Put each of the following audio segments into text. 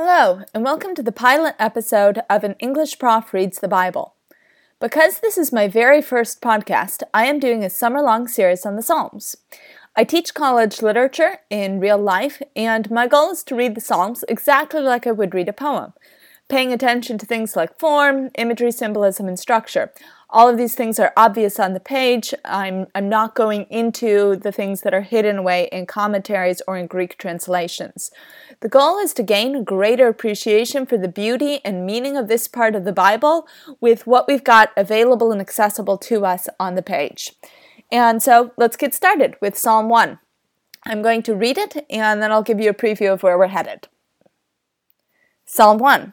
Hello, and welcome to the pilot episode of An English Prof Reads the Bible. Because this is my very first podcast, I am doing a summer long series on the Psalms. I teach college literature in real life, and my goal is to read the Psalms exactly like I would read a poem, paying attention to things like form, imagery, symbolism, and structure. All of these things are obvious on the page. I'm, I'm not going into the things that are hidden away in commentaries or in Greek translations. The goal is to gain a greater appreciation for the beauty and meaning of this part of the Bible with what we've got available and accessible to us on the page. And so let's get started with Psalm 1. I'm going to read it and then I'll give you a preview of where we're headed. Psalm 1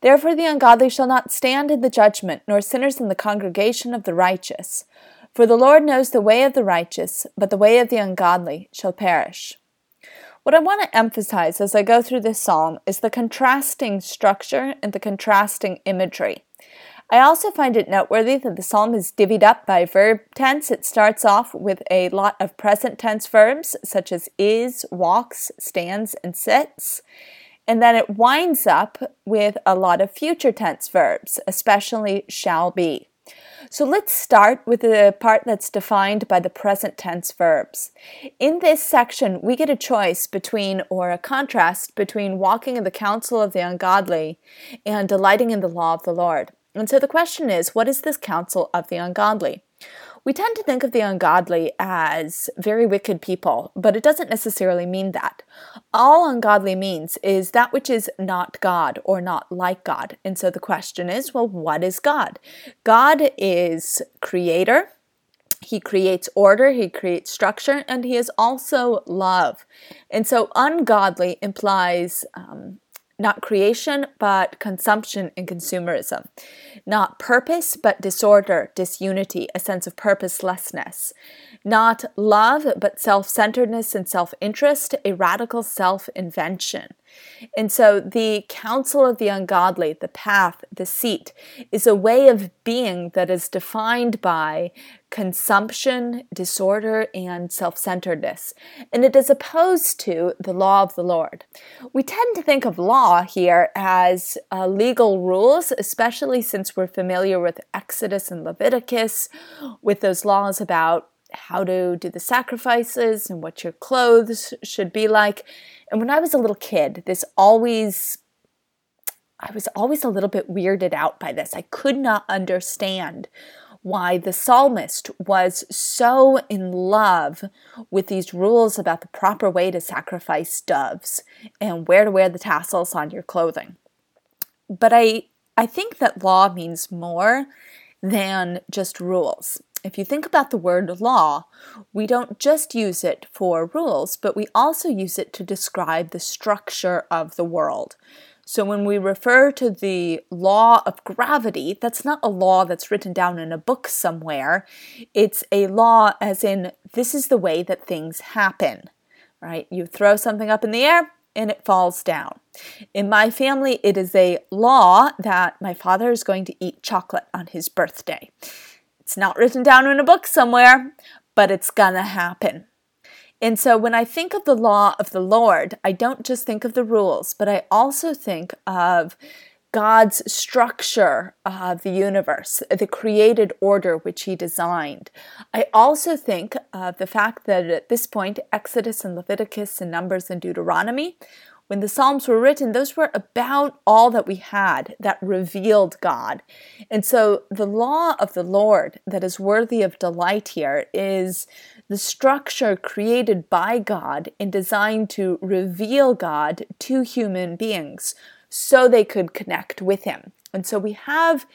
Therefore the ungodly shall not stand in the judgment, nor sinners in the congregation of the righteous. For the Lord knows the way of the righteous, but the way of the ungodly shall perish. What I want to emphasize as I go through this psalm is the contrasting structure and the contrasting imagery. I also find it noteworthy that the psalm is divvied up by verb tense. It starts off with a lot of present tense verbs such as is, walks, stands, and sits. And then it winds up with a lot of future tense verbs, especially shall be. So let's start with the part that's defined by the present tense verbs. In this section, we get a choice between, or a contrast between walking in the counsel of the ungodly and delighting in the law of the Lord. And so the question is, what is this counsel of the ungodly? We tend to think of the ungodly as very wicked people, but it doesn't necessarily mean that. All ungodly means is that which is not God or not like God. And so the question is, well, what is God? God is creator. He creates order, he creates structure, and he is also love. And so, ungodly implies um, not creation, but consumption and consumerism. Not purpose, but disorder, disunity, a sense of purposelessness. Not love, but self centeredness and self interest, a radical self invention. And so the counsel of the ungodly, the path, the seat, is a way of being that is defined by consumption, disorder, and self centeredness. And it is opposed to the law of the Lord. We tend to think of law here as uh, legal rules, especially since we're familiar with Exodus and Leviticus, with those laws about how to do the sacrifices and what your clothes should be like. And when I was a little kid, this always I was always a little bit weirded out by this. I could not understand why the psalmist was so in love with these rules about the proper way to sacrifice doves and where to wear the tassels on your clothing. But I I think that law means more than just rules. If you think about the word law, we don't just use it for rules, but we also use it to describe the structure of the world. So when we refer to the law of gravity, that's not a law that's written down in a book somewhere. It's a law as in this is the way that things happen, right? You throw something up in the air and it falls down. In my family, it is a law that my father is going to eat chocolate on his birthday. It's not written down in a book somewhere, but it's gonna happen. And so when I think of the law of the Lord, I don't just think of the rules, but I also think of God's structure of the universe, the created order which He designed. I also think of the fact that at this point, Exodus and Leviticus and Numbers and Deuteronomy when the Psalms were written, those were about all that we had that revealed God. And so the law of the Lord that is worthy of delight here is the structure created by God and designed to reveal God to human beings so they could connect with Him. And so we have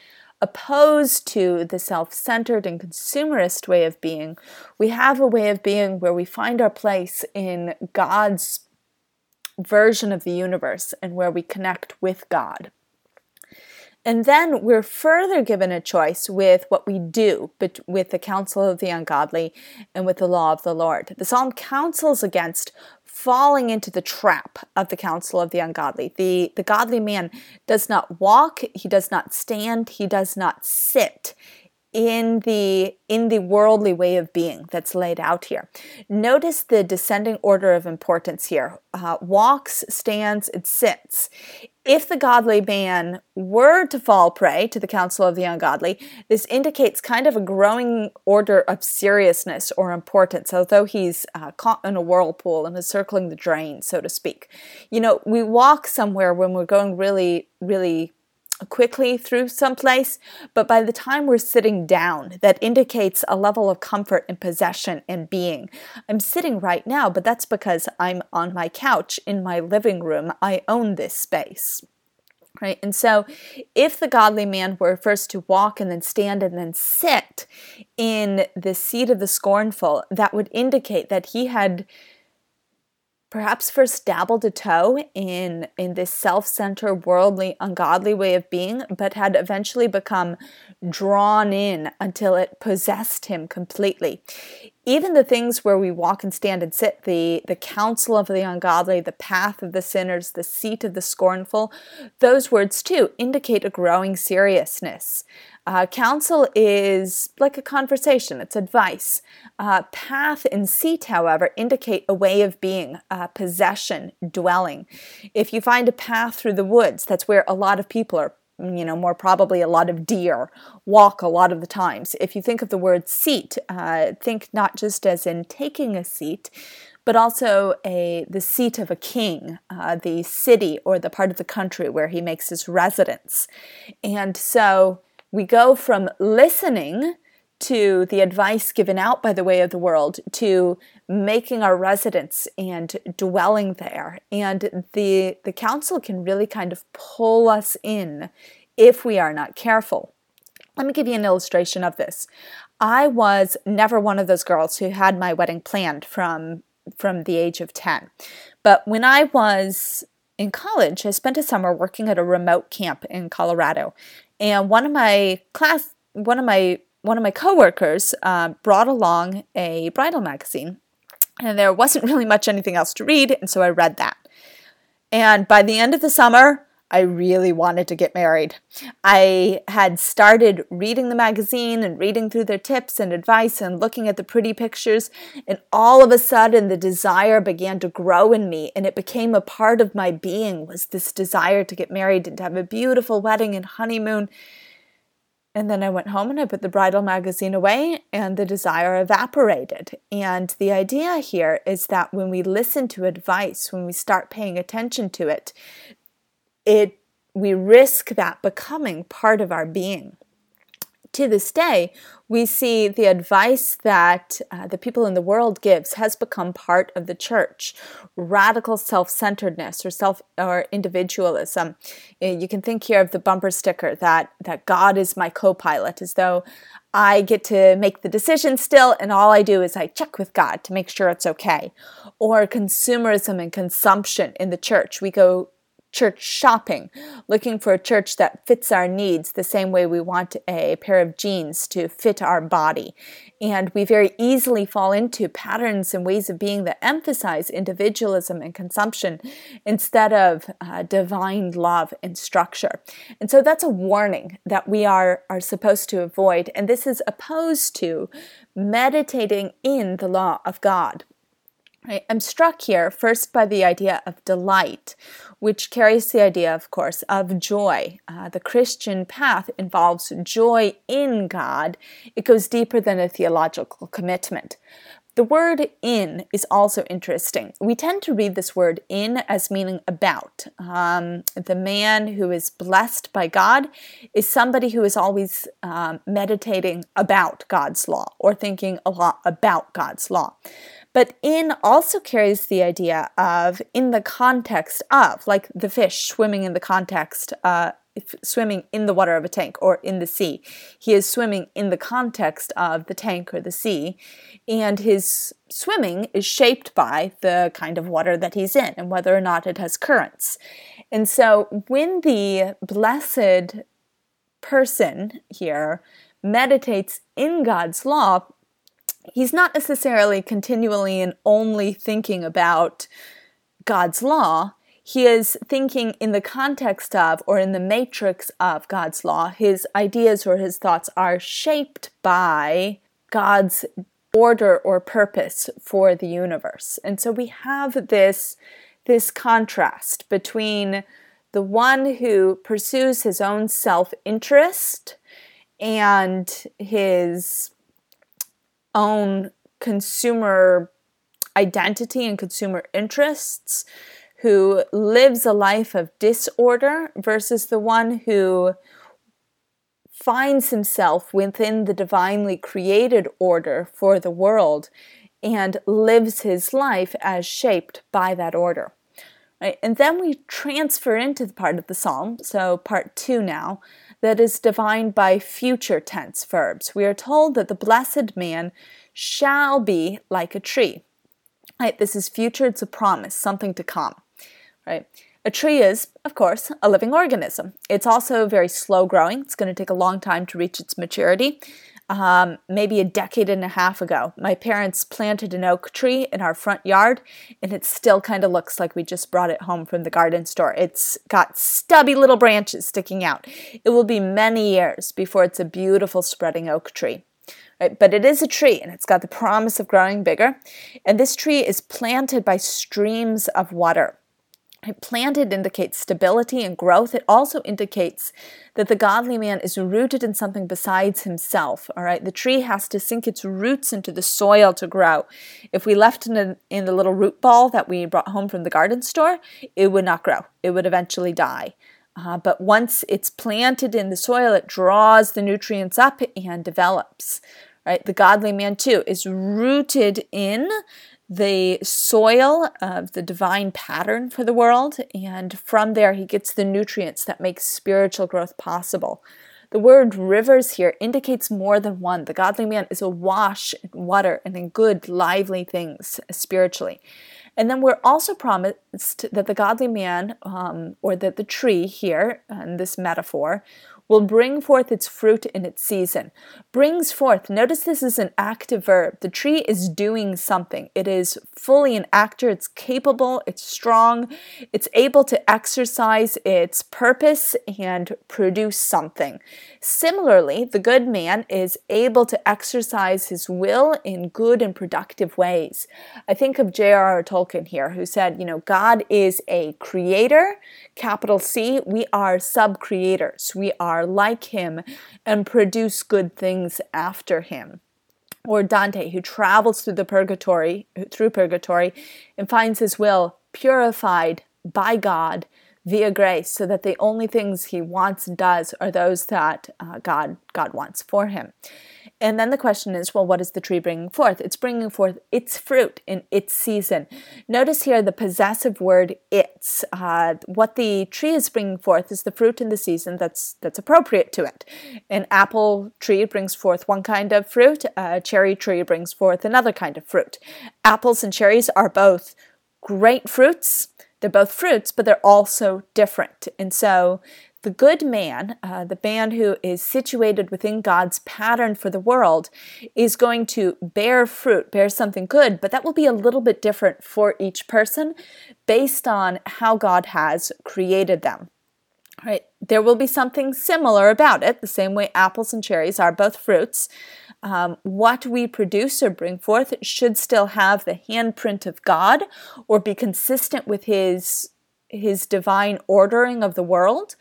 opposed to the self centered and consumerist way of being, we have a way of being where we find our place in God's version of the universe and where we connect with God. And then we're further given a choice with what we do with the counsel of the ungodly and with the law of the Lord. The psalm counsels against falling into the trap of the counsel of the ungodly. The, the godly man does not walk, he does not stand, he does not sit in the in the worldly way of being that's laid out here. Notice the descending order of importance here: uh, walks, stands, and sits. If the godly man were to fall prey to the counsel of the ungodly, this indicates kind of a growing order of seriousness or importance, although he's uh, caught in a whirlpool and is circling the drain, so to speak. You know, we walk somewhere when we're going really, really quickly through some place, but by the time we're sitting down, that indicates a level of comfort and possession and being. I'm sitting right now, but that's because I'm on my couch in my living room. I own this space. Right? And so, if the godly man were first to walk and then stand and then sit in the seat of the scornful, that would indicate that he had perhaps first dabbled a toe in in this self-centered worldly ungodly way of being but had eventually become drawn in until it possessed him completely even the things where we walk and stand and sit the the counsel of the ungodly the path of the sinners the seat of the scornful those words too indicate a growing seriousness uh, counsel is like a conversation, it's advice. Uh, path and seat, however, indicate a way of being, uh, possession, dwelling. If you find a path through the woods, that's where a lot of people are you know, more probably a lot of deer walk a lot of the times. If you think of the word seat, uh, think not just as in taking a seat, but also a the seat of a king, uh, the city or the part of the country where he makes his residence. And so we go from listening to the advice given out by the way of the world to making our residence and dwelling there. And the, the counsel can really kind of pull us in if we are not careful. Let me give you an illustration of this. I was never one of those girls who had my wedding planned from from the age of 10. But when I was in college, I spent a summer working at a remote camp in Colorado. And one of my class, one of my one of my coworkers uh, brought along a bridal magazine, and there wasn't really much anything else to read, and so I read that. And by the end of the summer, I really wanted to get married. I had started reading the magazine and reading through their tips and advice and looking at the pretty pictures, and all of a sudden the desire began to grow in me and it became a part of my being was this desire to get married and to have a beautiful wedding and honeymoon. And then I went home and I put the bridal magazine away, and the desire evaporated. And the idea here is that when we listen to advice, when we start paying attention to it, it we risk that becoming part of our being. To this day, we see the advice that uh, the people in the world gives has become part of the church. Radical self-centeredness or self or individualism. You can think here of the bumper sticker that that God is my co-pilot, as though I get to make the decision still, and all I do is I check with God to make sure it's okay. Or consumerism and consumption in the church. We go church shopping, looking for a church that fits our needs the same way we want a pair of jeans to fit our body. And we very easily fall into patterns and ways of being that emphasize individualism and consumption instead of uh, divine love and structure. And so that's a warning that we are, are supposed to avoid. And this is opposed to meditating in the law of God. Right? I'm struck here first by the idea of delight, which carries the idea, of course, of joy. Uh, the Christian path involves joy in God, it goes deeper than a theological commitment. The word in is also interesting. We tend to read this word in as meaning about. Um, the man who is blessed by God is somebody who is always um, meditating about God's law or thinking a lot about God's law. But in also carries the idea of in the context of, like the fish swimming in the context, uh, swimming in the water of a tank or in the sea. He is swimming in the context of the tank or the sea, and his swimming is shaped by the kind of water that he's in and whether or not it has currents. And so when the blessed person here meditates in God's law, he's not necessarily continually and only thinking about God's law. He is thinking in the context of or in the matrix of God's law. His ideas or his thoughts are shaped by God's order or purpose for the universe. And so we have this, this contrast between the one who pursues his own self interest and his own consumer identity and consumer interests, who lives a life of disorder, versus the one who finds himself within the divinely created order for the world and lives his life as shaped by that order. Right? And then we transfer into the part of the psalm, so part two now, that is defined by future tense verbs. We are told that the blessed man shall be like a tree. Right? This is future, it's a promise, something to come. Right? A tree is, of course, a living organism. It's also very slow growing. It's going to take a long time to reach its maturity um, maybe a decade and a half ago. My parents planted an oak tree in our front yard, and it still kind of looks like we just brought it home from the garden store. It's got stubby little branches sticking out. It will be many years before it's a beautiful spreading oak tree. Right? But it is a tree, and it's got the promise of growing bigger. And this tree is planted by streams of water. Planted indicates stability and growth. It also indicates that the godly man is rooted in something besides himself. All right, the tree has to sink its roots into the soil to grow. If we left it in, in the little root ball that we brought home from the garden store, it would not grow. It would eventually die. Uh, but once it's planted in the soil, it draws the nutrients up and develops. Right, the godly man too is rooted in the soil of the divine pattern for the world, and from there he gets the nutrients that make spiritual growth possible. The word rivers here indicates more than one. The godly man is awash in water and in good, lively things spiritually. And then we're also promised that the godly man, um, or that the tree here in this metaphor, will bring forth its fruit in its season. Brings forth. Notice this is an active verb. The tree is doing something. It is fully an actor. It's capable. It's strong. It's able to exercise its purpose and produce something. Similarly, the good man is able to exercise his will in good and productive ways. I think of J.R.R. Tolkien here, who said, you know, God is a creator, capital C. We are sub creators. We are are like him and produce good things after him. Or Dante, who travels through the purgatory, through purgatory, and finds his will purified by God via grace, so that the only things he wants and does are those that uh, God God wants for him. And then the question is, well, what is the tree bringing forth? It's bringing forth its fruit in its season. Notice here the possessive word its. Uh, what the tree is bringing forth is the fruit in the season that's that's appropriate to it. An apple tree brings forth one kind of fruit. A cherry tree brings forth another kind of fruit. Apples and cherries are both great fruits. They're both fruits, but they're also different. And so the good man, uh, the man who is situated within God's pattern for the world, is going to bear fruit, bear something good, but that will be a little bit different for each person based on how God has created them. Right? There will be something similar about it, the same way apples and cherries are both fruits. Um, what we produce or bring forth should still have the handprint of God or be consistent with His his divine ordering of the world,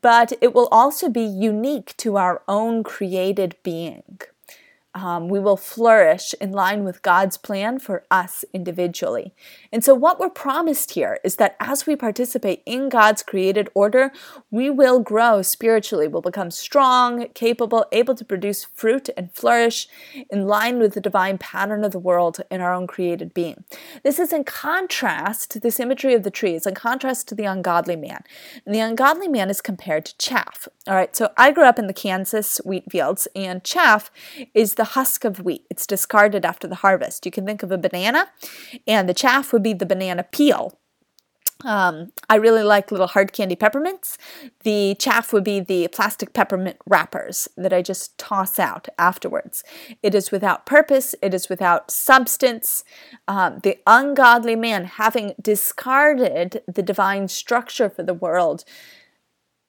but it will also be unique to our own created being um, we will flourish in line with God's plan for us individually. And so, what we're promised here is that as we participate in God's created order, we will grow spiritually. We'll become strong, capable, able to produce fruit and flourish in line with the divine pattern of the world in our own created being. This is in contrast to this imagery of the tree, it's in contrast to the ungodly man. And the ungodly man is compared to chaff. All right, so I grew up in the Kansas wheat fields, and chaff is the husk of wheat. It's discarded after the harvest. You can think of a banana, and the chaff would be the banana peel. Um, I really like little hard candy peppermints. The chaff would be the plastic peppermint wrappers that I just toss out afterwards. It is without purpose, it is without substance. Um, the ungodly man, having discarded the divine structure for the world,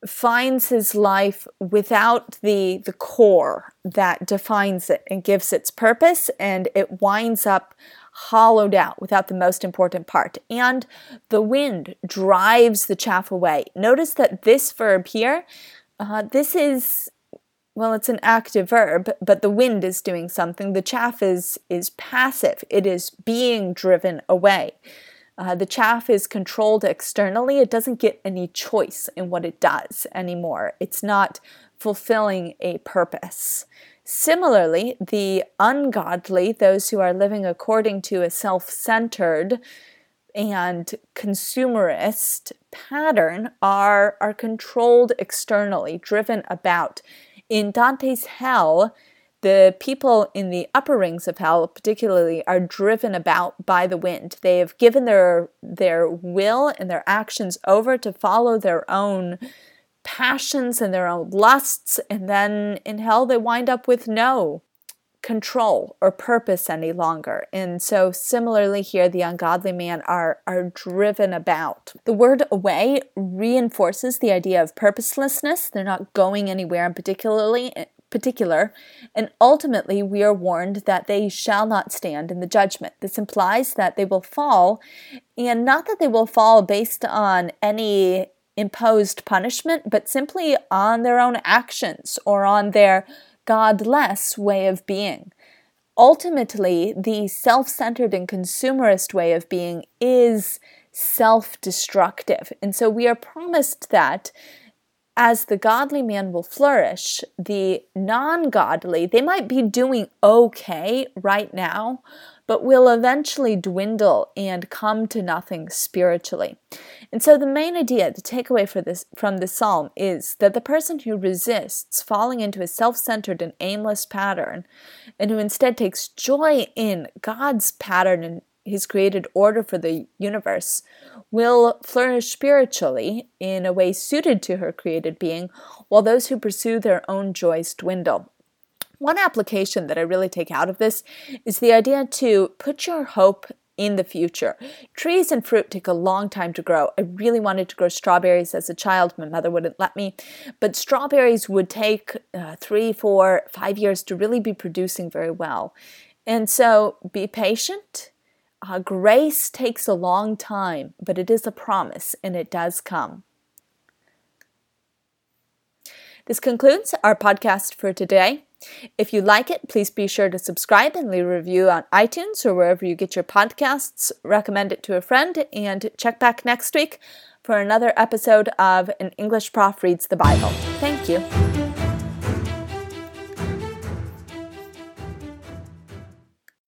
finds his life without the the core that defines it and gives its purpose and it winds up hollowed out without the most important part. And the wind drives the chaff away. Notice that this verb here, uh, this is well, it's an active verb, but the wind is doing something. The chaff is is passive. It is being driven away. Uh, the chaff is controlled externally. It doesn't get any choice in what it does anymore. It's not fulfilling a purpose. Similarly, the ungodly, those who are living according to a self centered and consumerist pattern, are, are controlled externally, driven about. In Dante's hell, the people in the upper rings of hell particularly are driven about by the wind they have given their their will and their actions over to follow their own passions and their own lusts, and then in hell they wind up with no control or purpose any longer. And so similarly here the ungodly man are are driven about. The word away reinforces the idea of purposelessness. They're not going anywhere in particularly particular, and ultimately we are warned that they shall not stand in the judgment. This implies that they will fall, and not that they will fall based on any imposed punishment, but simply on their own actions or on their godless way of being. Ultimately, the self centered and consumerist way of being is self destructive. And so we are promised that as the godly man will flourish, the non godly, they might be doing okay right now, but will eventually dwindle and come to nothing spiritually. And so the main idea, the takeaway for this from this psalm is that the person who resists falling into a self-centered and aimless pattern and who instead takes joy in God's pattern and his created order for the universe will flourish spiritually in a way suited to her created being, while those who pursue their own joys dwindle. One application that I really take out of this is the idea to put your hope in the future. Trees and fruit take a long time to grow. I really wanted to grow strawberries as a child. My mother wouldn't let me. But strawberries would take uh, three, four, five years to really be producing very well. And so be patient. Uh, grace takes a long time, but it is a promise and it does come. This concludes our podcast for today. If you like it, please be sure to subscribe and leave a review on iTunes or wherever you get your podcasts. Recommend it to a friend and check back next week for another episode of An English Prof Reads the Bible. Thank you.